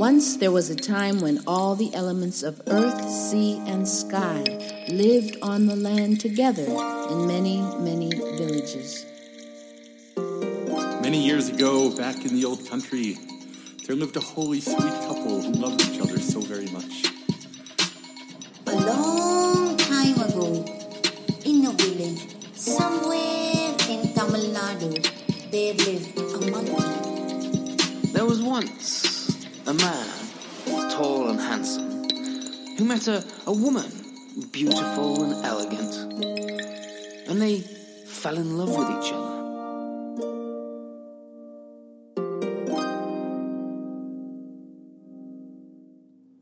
Once there was a time when all the elements of earth, sea, and sky lived on the land together in many, many villages. Many years ago, back in the old country, there lived a holy, sweet couple who loved each other so very much. A long time ago, in a village, somewhere in Tamil Nadu, there lived a monkey. There was once a man, tall and handsome, who met a, a woman, beautiful and elegant, and they fell in love with each other.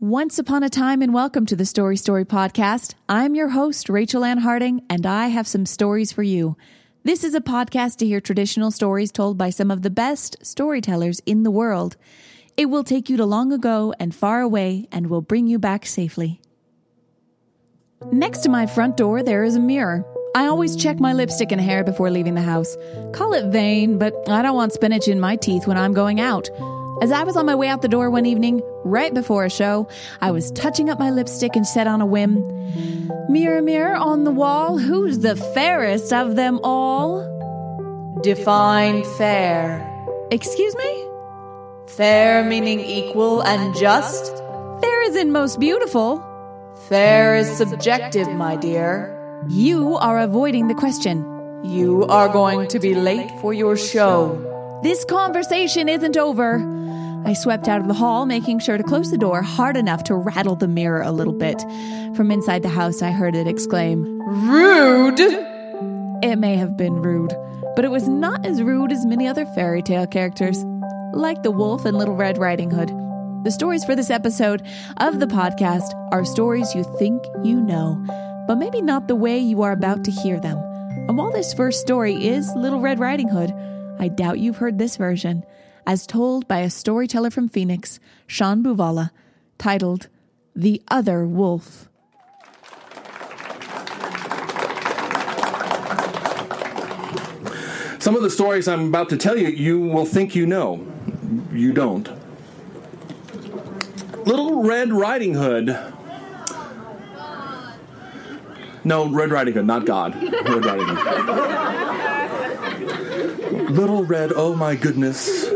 Once upon a time, and welcome to the Story Story podcast. I'm your host, Rachel Ann Harding, and I have some stories for you. This is a podcast to hear traditional stories told by some of the best storytellers in the world. It will take you to long ago and far away and will bring you back safely. Next to my front door, there is a mirror. I always check my lipstick and hair before leaving the house. Call it vain, but I don't want spinach in my teeth when I'm going out. As I was on my way out the door one evening, right before a show, I was touching up my lipstick and said on a whim, Mirror, mirror on the wall, who's the fairest of them all? Define fair. Excuse me? Fair meaning equal and just? Fair is in most beautiful. Fair is subjective, my dear. You are avoiding the question. You are going to be late for your show. This conversation isn't over. I swept out of the hall, making sure to close the door hard enough to rattle the mirror a little bit. From inside the house, I heard it exclaim, Rude! It may have been rude, but it was not as rude as many other fairy tale characters, like the wolf and Little Red Riding Hood. The stories for this episode of the podcast are stories you think you know, but maybe not the way you are about to hear them. And while this first story is Little Red Riding Hood, I doubt you've heard this version as told by a storyteller from Phoenix, Sean Buvala, titled The Other Wolf. Some of the stories I'm about to tell you, you will think you know. You don't. Little Red Riding Hood. No, Red Riding Hood, not God. Red Riding Hood. Little Red, oh my goodness.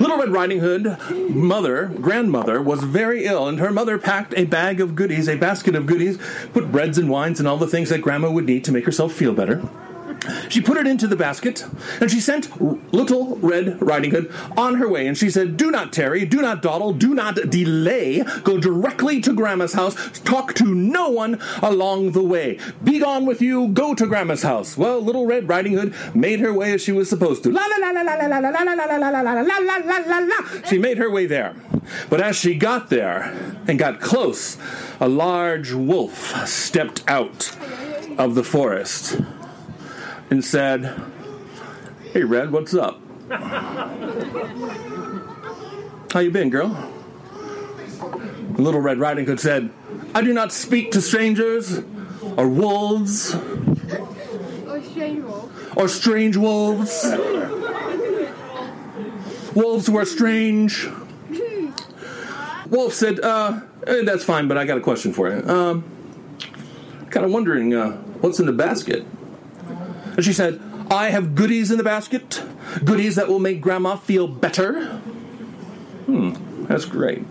Little Red Riding Hood, mother, grandmother, was very ill, and her mother packed a bag of goodies, a basket of goodies, put breads and wines and all the things that grandma would need to make herself feel better. She put it into the basket, and she sent Little Red Riding Hood on her way. And she said, Do not tarry, do not dawdle, do not delay. Go directly to Grandma's house. Talk to no one along the way. Be gone with you, go to Grandma's house. Well, Little Red Riding Hood made her way as she was supposed to. La la la la la la la la la la la la la la la la. She made her way there. But as she got there and got close, a large wolf stepped out of the forest and said, Hey, Red, what's up? How you been, girl? Little Red Riding Hood said, I do not speak to strangers or wolves Or strange wolf. or strange wolves. Wolves who are strange. Wolf said, uh, eh, that's fine, but I got a question for you. Um, kind of wondering, uh, what's in the basket? And she said, I have goodies in the basket, goodies that will make Grandma feel better. Hmm, that's great.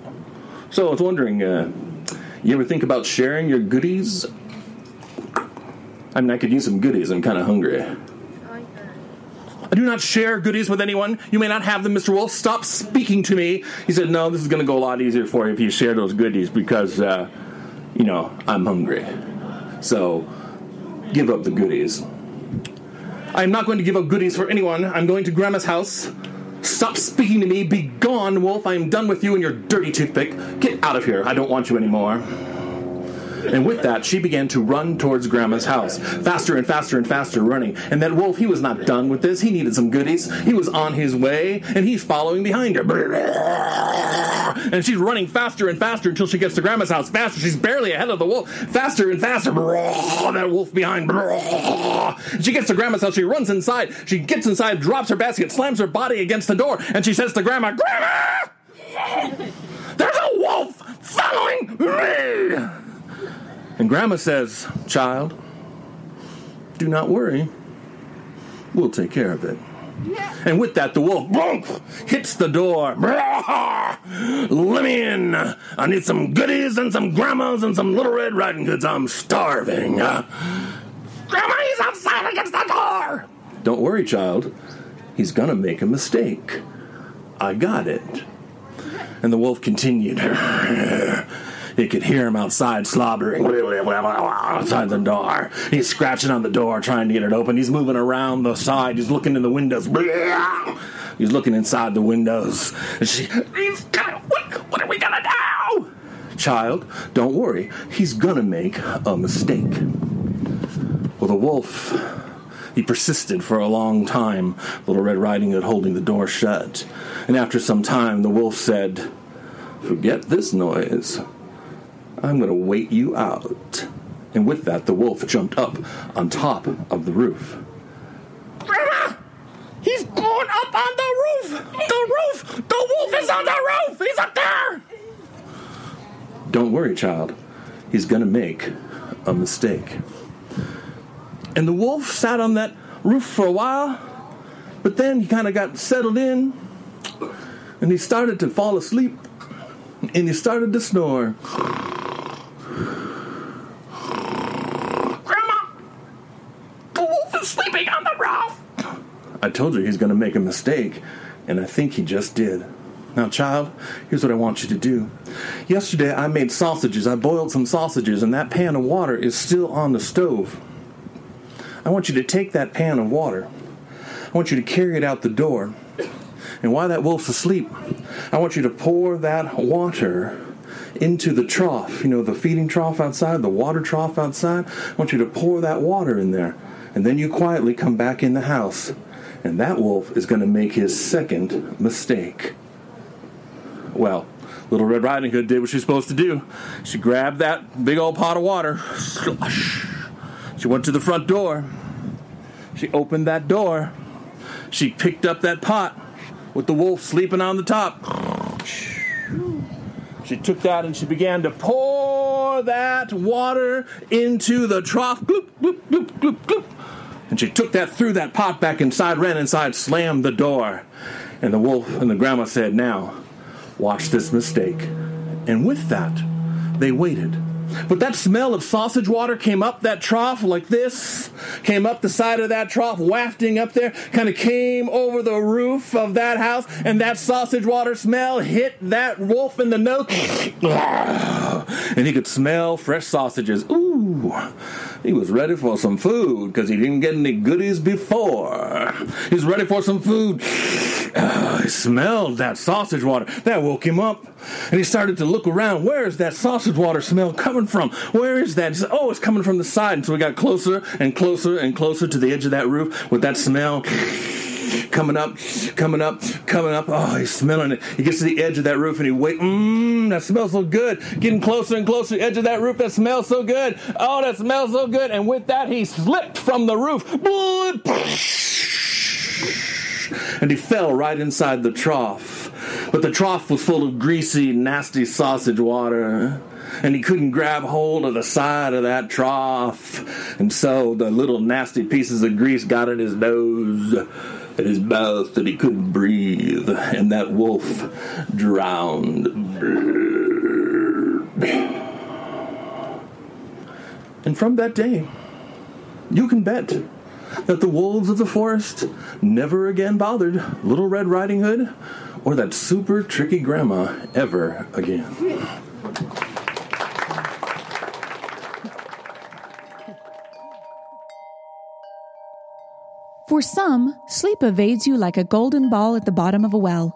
So I was wondering, uh, you ever think about sharing your goodies? I mean, I could use some goodies. I'm kind of hungry. I do not share goodies with anyone. You may not have them, Mr. Wolf. Stop speaking to me. He said, No, this is going to go a lot easier for you if you share those goodies because, uh, you know, I'm hungry. So give up the goodies. I'm not going to give up goodies for anyone. I'm going to Grandma's house. Stop speaking to me. Be gone, Wolf. I am done with you and your dirty toothpick. Get out of here. I don't want you anymore. And with that, she began to run towards Grandma's house, faster and faster and faster running. And that wolf, he was not done with this. He needed some goodies. He was on his way, and he's following behind her. And she's running faster and faster until she gets to Grandma's house. Faster, she's barely ahead of the wolf. Faster and faster. That wolf behind. She gets to Grandma's house. She runs inside. She gets inside, drops her basket, slams her body against the door, and she says to Grandma, Grandma! There's a wolf following me! And Grandma says, Child, do not worry. We'll take care of it. And with that, the wolf hits the door. Let me in. I need some goodies and some grandmas and some little red riding hoods. I'm starving. Grandma, he's outside against the door. Don't worry, child. He's gonna make a mistake. I got it. And the wolf continued. He could hear him outside slobbering outside the door. He's scratching on the door, trying to get it open. He's moving around the side. He's looking in the windows. He's looking inside the windows. And she, he's gonna, what, what are we gonna do? Child, don't worry. He's gonna make a mistake. Well, the wolf, he persisted for a long time, Little Red Riding Hood holding the door shut. And after some time, the wolf said, Forget this noise. I'm going to wait you out. And with that, the wolf jumped up on top of the roof. Grandma! He's going up on the roof! The roof! The wolf is on the roof! He's up there! Don't worry, child. He's going to make a mistake. And the wolf sat on that roof for a while, but then he kind of got settled in and he started to fall asleep and he started to snore. Grandma, the wolf is sleeping on the roof. I told you he's going to make a mistake, and I think he just did. Now, child, here's what I want you to do. Yesterday, I made sausages. I boiled some sausages, and that pan of water is still on the stove. I want you to take that pan of water. I want you to carry it out the door. And while that wolf's asleep, I want you to pour that water into the trough, you know, the feeding trough outside, the water trough outside. I want you to pour that water in there. And then you quietly come back in the house. And that wolf is going to make his second mistake. Well, Little Red Riding Hood did what she was supposed to do. She grabbed that big old pot of water. She went to the front door. She opened that door. She picked up that pot with the wolf sleeping on the top. She took that and she began to pour that water into the trough. Gloop, gloop, gloop, gloop, gloop. And she took that threw that pot back inside, ran inside, slammed the door. And the wolf and the grandma said, Now, watch this mistake. And with that, they waited. But that smell of sausage water came up that trough like this, came up the side of that trough, wafting up there, kind of came over the roof of that house, and that sausage water smell hit that wolf in the nose. and he could smell fresh sausages. Ooh, he was ready for some food because he didn't get any goodies before. He's ready for some food. Uh, he smelled that sausage water. That woke him up. And he started to look around. Where is that sausage water smell coming from? Where is that? Said, oh, it's coming from the side. And so we got closer and closer and closer to the edge of that roof with that smell coming up, coming up, coming up. Oh, he's smelling it. He gets to the edge of that roof and he wait. Mmm, that smells so good. Getting closer and closer to the edge of that roof. That smells so good. Oh, that smells so good. And with that, he slipped from the roof. And he fell right inside the trough. But the trough was full of greasy, nasty sausage water and he couldn't grab hold of the side of that trough. And so the little nasty pieces of grease got in his nose and his mouth, and he couldn't breathe. And that wolf drowned. And from that day, you can bet that the wolves of the forest never again bothered Little Red Riding Hood or that super tricky grandma ever again. For some, sleep evades you like a golden ball at the bottom of a well.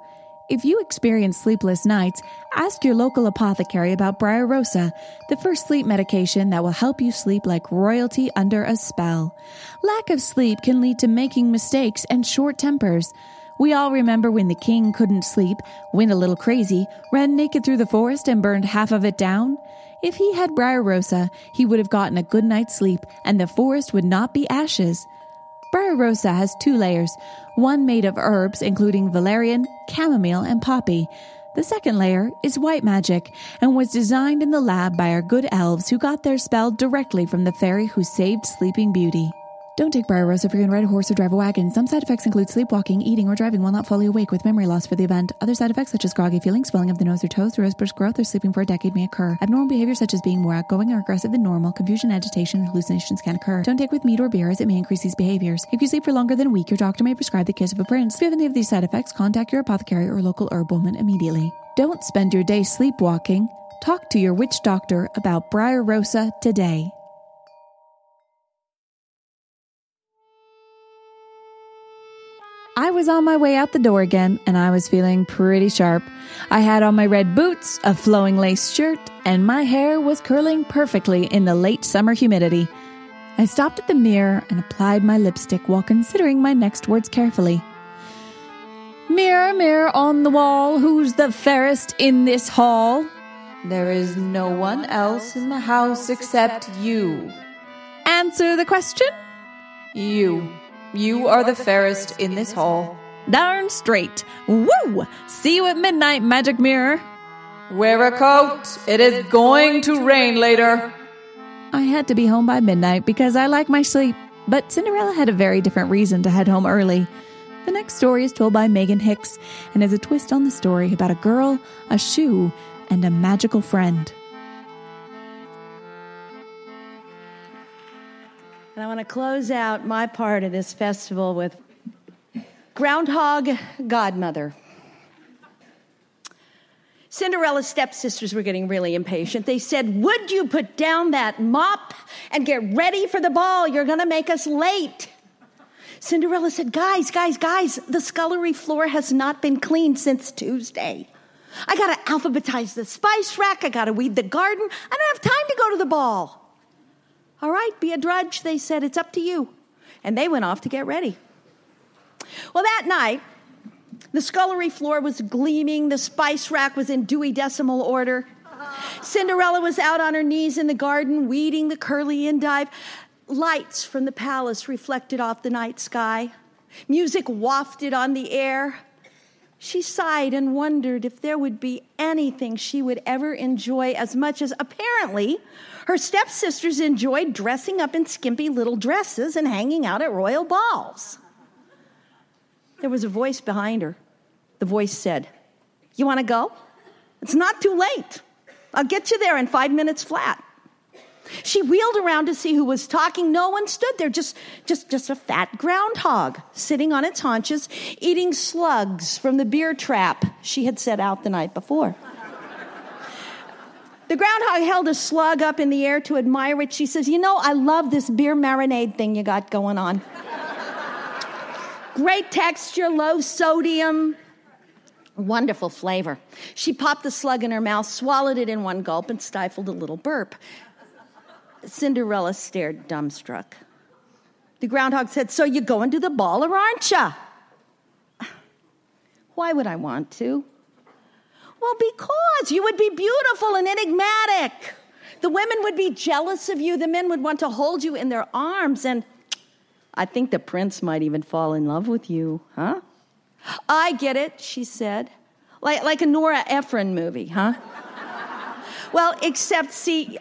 If you experience sleepless nights, ask your local apothecary about Briar Rosa, the first sleep medication that will help you sleep like royalty under a spell. Lack of sleep can lead to making mistakes and short tempers. We all remember when the king couldn't sleep, went a little crazy, ran naked through the forest, and burned half of it down. If he had Briar Rosa, he would have gotten a good night's sleep, and the forest would not be ashes. Briar Rosa has two layers, one made of herbs, including valerian, chamomile, and poppy. The second layer is white magic and was designed in the lab by our good elves who got their spell directly from the fairy who saved Sleeping Beauty. Don't take Briar Rose if you're going to ride a horse or drive a wagon. Some side effects include sleepwalking, eating, or driving while not fully awake with memory loss for the event. Other side effects such as groggy feeling, swelling of the nose or toes, rosebush growth, or sleeping for a decade may occur. Abnormal behavior such as being more outgoing or aggressive than normal, confusion, agitation, and hallucinations can occur. Don't take with meat or beer as it may increase these behaviors. If you sleep for longer than a week, your doctor may prescribe the kiss of a prince. If you have any of these side effects, contact your apothecary or local herb woman immediately. Don't spend your day sleepwalking. Talk to your witch doctor about Briar Rosa today. I was on my way out the door again, and I was feeling pretty sharp. I had on my red boots, a flowing lace shirt, and my hair was curling perfectly in the late summer humidity. I stopped at the mirror and applied my lipstick while considering my next words carefully. Mirror, mirror on the wall, who's the fairest in this hall? There is no one else in the house except you. Answer the question? You. You are the fairest in this hall. Darn straight. Woo! See you at midnight, Magic Mirror. Wear a coat. It is going to rain later. I had to be home by midnight because I like my sleep, but Cinderella had a very different reason to head home early. The next story is told by Megan Hicks and is a twist on the story about a girl, a shoe, and a magical friend. And I want to close out my part of this festival with Groundhog Godmother. Cinderella's stepsisters were getting really impatient. They said, Would you put down that mop and get ready for the ball? You're going to make us late. Cinderella said, Guys, guys, guys, the scullery floor has not been cleaned since Tuesday. I got to alphabetize the spice rack. I got to weed the garden. I don't have time to go to the ball. All right, be a drudge, they said. It's up to you. And they went off to get ready. Well, that night, the scullery floor was gleaming, the spice rack was in Dewey Decimal order. Cinderella was out on her knees in the garden, weeding the curly endive. Lights from the palace reflected off the night sky. Music wafted on the air. She sighed and wondered if there would be anything she would ever enjoy as much as apparently her stepsisters enjoyed dressing up in skimpy little dresses and hanging out at royal balls. There was a voice behind her. The voice said, You want to go? It's not too late. I'll get you there in five minutes flat. She wheeled around to see who was talking. No one stood there, just, just, just a fat groundhog sitting on its haunches, eating slugs from the beer trap she had set out the night before. The groundhog held a slug up in the air to admire it. She says, You know, I love this beer marinade thing you got going on. Great texture, low sodium, wonderful flavor. She popped the slug in her mouth, swallowed it in one gulp, and stifled a little burp. Cinderella stared dumbstruck. The groundhog said, So you're going to the ball or aren't you? Why would I want to? Well, because you would be beautiful and enigmatic. The women would be jealous of you. The men would want to hold you in their arms. And I think the prince might even fall in love with you, huh? I get it, she said. Like, like a Nora Ephron movie, huh? well, except, see,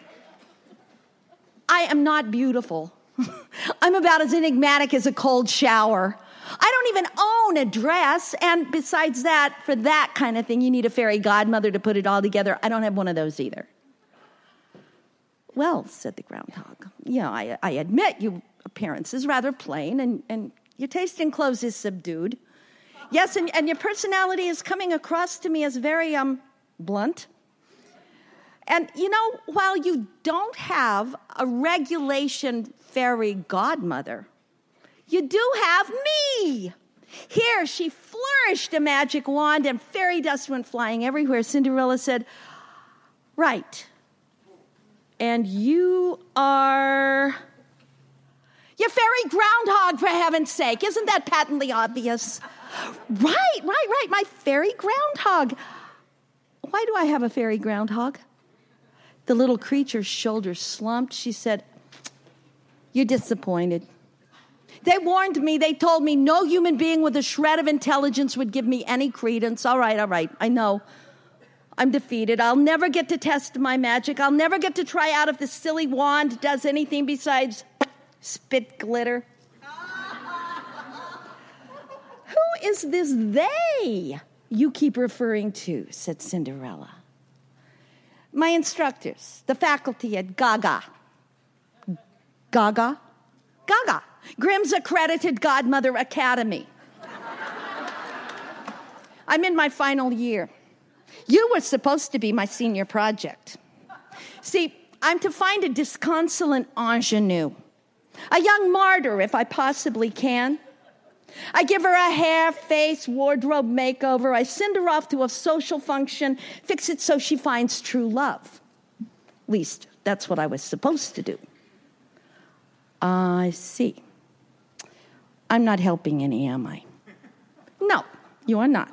I am not beautiful. I'm about as enigmatic as a cold shower. I don't even own a dress. And besides that, for that kind of thing, you need a fairy godmother to put it all together. I don't have one of those either. Well, said the groundhog, yeah, I, I admit your appearance is rather plain and, and your taste in clothes is subdued. Yes, and, and your personality is coming across to me as very um, blunt. And you know, while you don't have a regulation fairy godmother, you do have me. Here, she flourished a magic wand and fairy dust went flying everywhere. Cinderella said, Right. And you are. You fairy groundhog, for heaven's sake. Isn't that patently obvious? Right, right, right. My fairy groundhog. Why do I have a fairy groundhog? The little creature's shoulders slumped. She said, You're disappointed. They warned me, they told me no human being with a shred of intelligence would give me any credence. All right, all right, I know. I'm defeated. I'll never get to test my magic. I'll never get to try out if this silly wand does anything besides spit glitter. Who is this they you keep referring to? said Cinderella. My instructors, the faculty at Gaga. Gaga? Gaga, Grimm's accredited Godmother Academy. I'm in my final year. You were supposed to be my senior project. See, I'm to find a disconsolate ingenue, a young martyr if I possibly can. I give her a hair, face, wardrobe makeover. I send her off to a social function, fix it so she finds true love. At least, that's what I was supposed to do. I see. I'm not helping any, am I? No, you are not.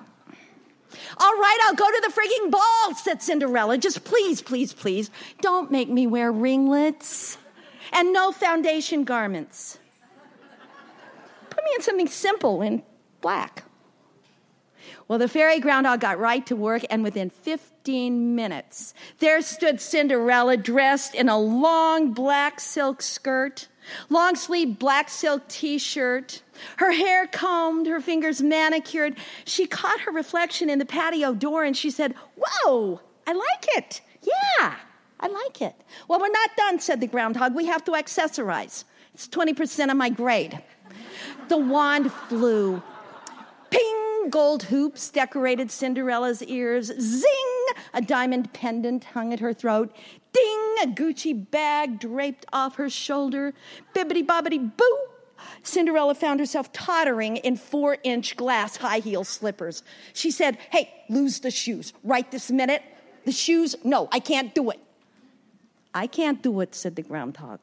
All right, I'll go to the frigging ball, said Cinderella. Just please, please, please, don't make me wear ringlets and no foundation garments. Put me in something simple in black. Well, the fairy groundhog got right to work, and within 15 minutes, there stood Cinderella dressed in a long black silk skirt, long sleeve black silk t shirt, her hair combed, her fingers manicured. She caught her reflection in the patio door and she said, Whoa, I like it. Yeah, I like it. Well, we're not done, said the groundhog. We have to accessorize. It's 20% of my grade. The wand flew. Ping! Gold hoops decorated Cinderella's ears. Zing! A diamond pendant hung at her throat. Ding! A Gucci bag draped off her shoulder. Bibbity bobbity boo! Cinderella found herself tottering in four inch glass high heel slippers. She said, Hey, lose the shoes right this minute. The shoes, no, I can't do it. I can't do it, said the groundhog.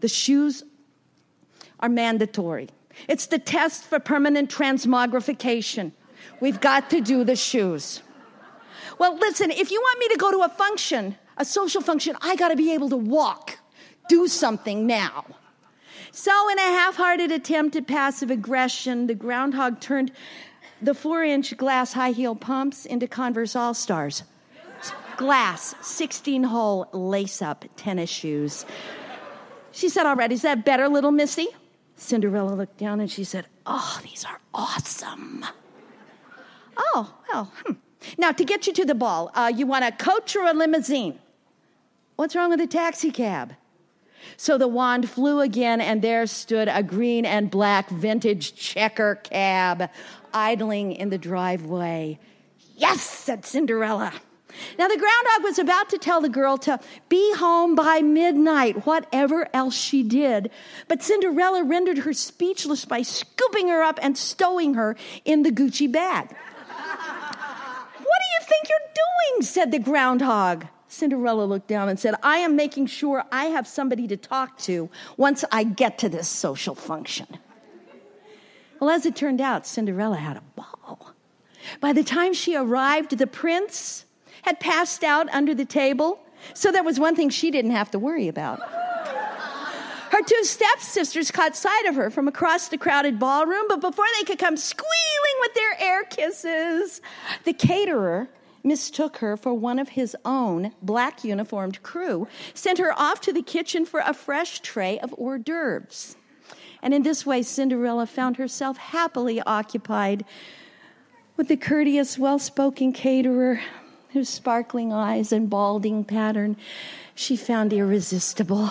The shoes are mandatory. It's the test for permanent transmogrification. We've got to do the shoes. Well, listen, if you want me to go to a function, a social function, I got to be able to walk, do something now. So, in a half hearted attempt at passive aggression, the groundhog turned the four inch glass high heel pumps into Converse All Stars. Glass, 16 hole lace up tennis shoes. She said, All right, is that better, little missy? Cinderella looked down and she said, Oh, these are awesome. Oh, well, hmm. Now, to get you to the ball, uh, you want a coach or a limousine? What's wrong with a taxi cab? So the wand flew again, and there stood a green and black vintage checker cab idling in the driveway. Yes, said Cinderella. Now, the groundhog was about to tell the girl to be home by midnight, whatever else she did. But Cinderella rendered her speechless by scooping her up and stowing her in the Gucci bag. what do you think you're doing? said the groundhog. Cinderella looked down and said, I am making sure I have somebody to talk to once I get to this social function. Well, as it turned out, Cinderella had a ball. By the time she arrived, the prince had passed out under the table, so that was one thing she didn't have to worry about. Her two stepsisters caught sight of her from across the crowded ballroom, but before they could come squealing with their air kisses, the caterer mistook her for one of his own black uniformed crew, sent her off to the kitchen for a fresh tray of hors d'oeuvres. And in this way, Cinderella found herself happily occupied with the courteous, well spoken caterer whose sparkling eyes and balding pattern she found irresistible.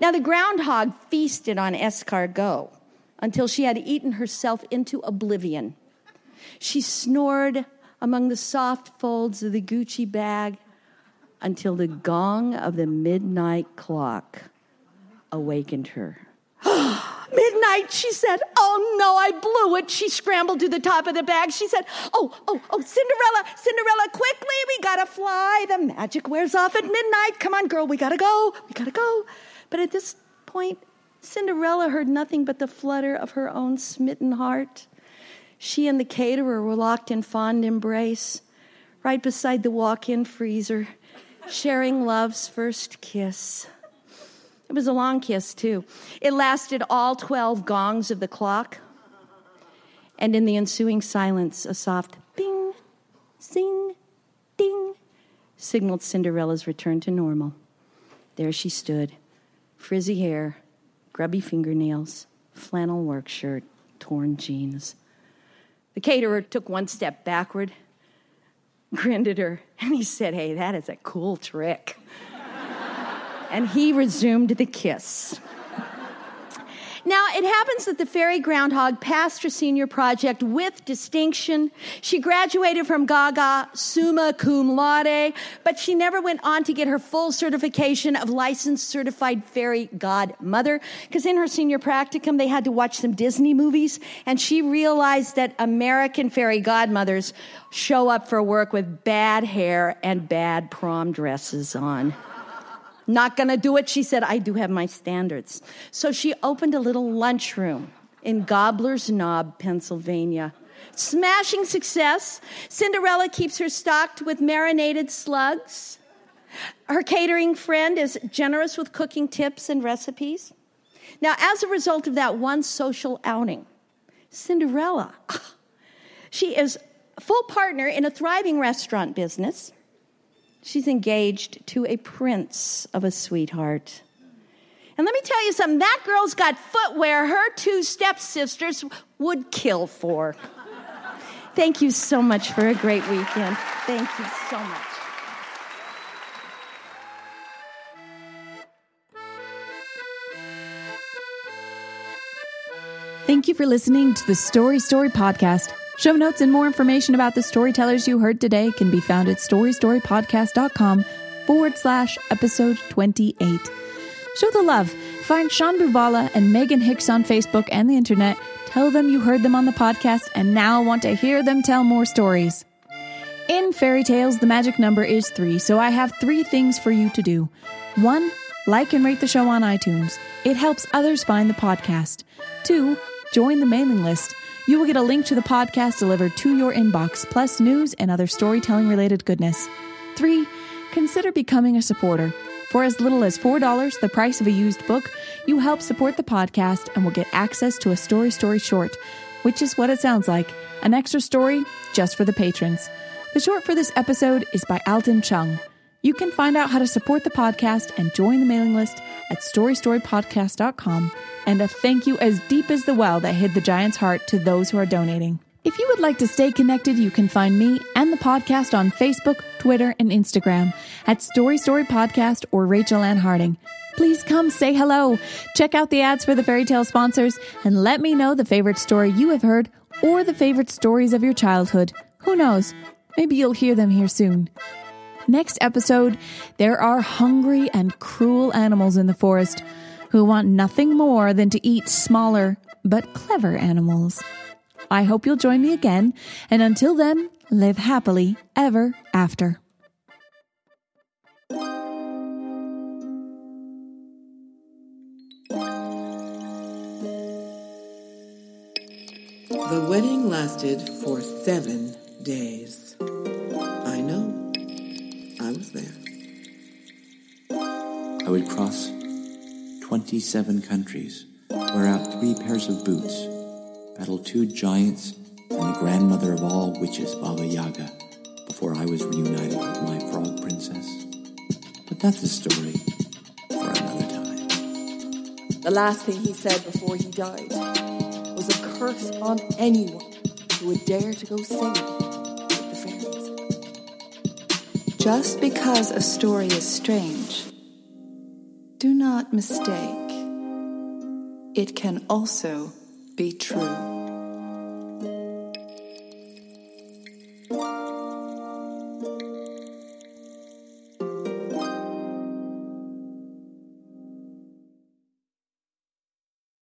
now, the groundhog feasted on escargot until she had eaten herself into oblivion. She snored among the soft folds of the Gucci bag until the gong of the midnight clock awakened her. Midnight, she said. Oh no, I blew it. She scrambled to the top of the bag. She said, Oh, oh, oh, Cinderella, Cinderella, quickly, we gotta fly. The magic wears off at midnight. Come on, girl, we gotta go. We gotta go. But at this point, Cinderella heard nothing but the flutter of her own smitten heart. She and the caterer were locked in fond embrace, right beside the walk in freezer, sharing love's first kiss. It was a long kiss, too. It lasted all 12 gongs of the clock. And in the ensuing silence, a soft bing, zing, ding signaled Cinderella's return to normal. There she stood, frizzy hair, grubby fingernails, flannel work shirt, torn jeans. The caterer took one step backward, grinned at her, and he said, Hey, that is a cool trick. and he resumed the kiss. Now, it happens that the fairy groundhog passed her senior project with distinction. She graduated from Gaga summa cum laude, but she never went on to get her full certification of licensed certified fairy godmother, because in her senior practicum, they had to watch some Disney movies, and she realized that American fairy godmothers show up for work with bad hair and bad prom dresses on. Not gonna do it, she said, I do have my standards. So she opened a little lunchroom in Gobbler's Knob, Pennsylvania. Smashing success. Cinderella keeps her stocked with marinated slugs. Her catering friend is generous with cooking tips and recipes. Now, as a result of that one social outing, Cinderella, she is full partner in a thriving restaurant business. She's engaged to a prince of a sweetheart. And let me tell you something that girl's got footwear her two stepsisters would kill for. Thank you so much for a great weekend. Thank you so much. Thank you for listening to the Story Story podcast. Show notes and more information about the storytellers you heard today can be found at storystorypodcast.com forward slash episode 28. Show the love. Find Sean Buvala and Megan Hicks on Facebook and the internet. Tell them you heard them on the podcast and now want to hear them tell more stories. In fairy tales, the magic number is three, so I have three things for you to do. One, like and rate the show on iTunes. It helps others find the podcast. Two, join the mailing list. You will get a link to the podcast delivered to your inbox, plus news and other storytelling related goodness. Three, consider becoming a supporter. For as little as $4, the price of a used book, you help support the podcast and will get access to a story story short, which is what it sounds like an extra story just for the patrons. The short for this episode is by Alton Chung. You can find out how to support the podcast and join the mailing list at storystorypodcast.com. And a thank you as deep as the well that hid the giant's heart to those who are donating. If you would like to stay connected, you can find me and the podcast on Facebook, Twitter, and Instagram at Story Story Podcast or Rachel Ann Harding. Please come say hello. Check out the ads for the fairy tale sponsors and let me know the favorite story you have heard or the favorite stories of your childhood. Who knows? Maybe you'll hear them here soon. Next episode, there are hungry and cruel animals in the forest who want nothing more than to eat smaller but clever animals. I hope you'll join me again, and until then, live happily ever after. The wedding lasted for seven days. I would cross 27 countries, wear out three pairs of boots, battle two giants and the grandmother of all witches, Baba Yaga, before I was reunited with my frog princess. But that's a story for another time. The last thing he said before he died was a curse on anyone who would dare to go singing with the fairies. Just because a story is strange, do not mistake. It can also be true.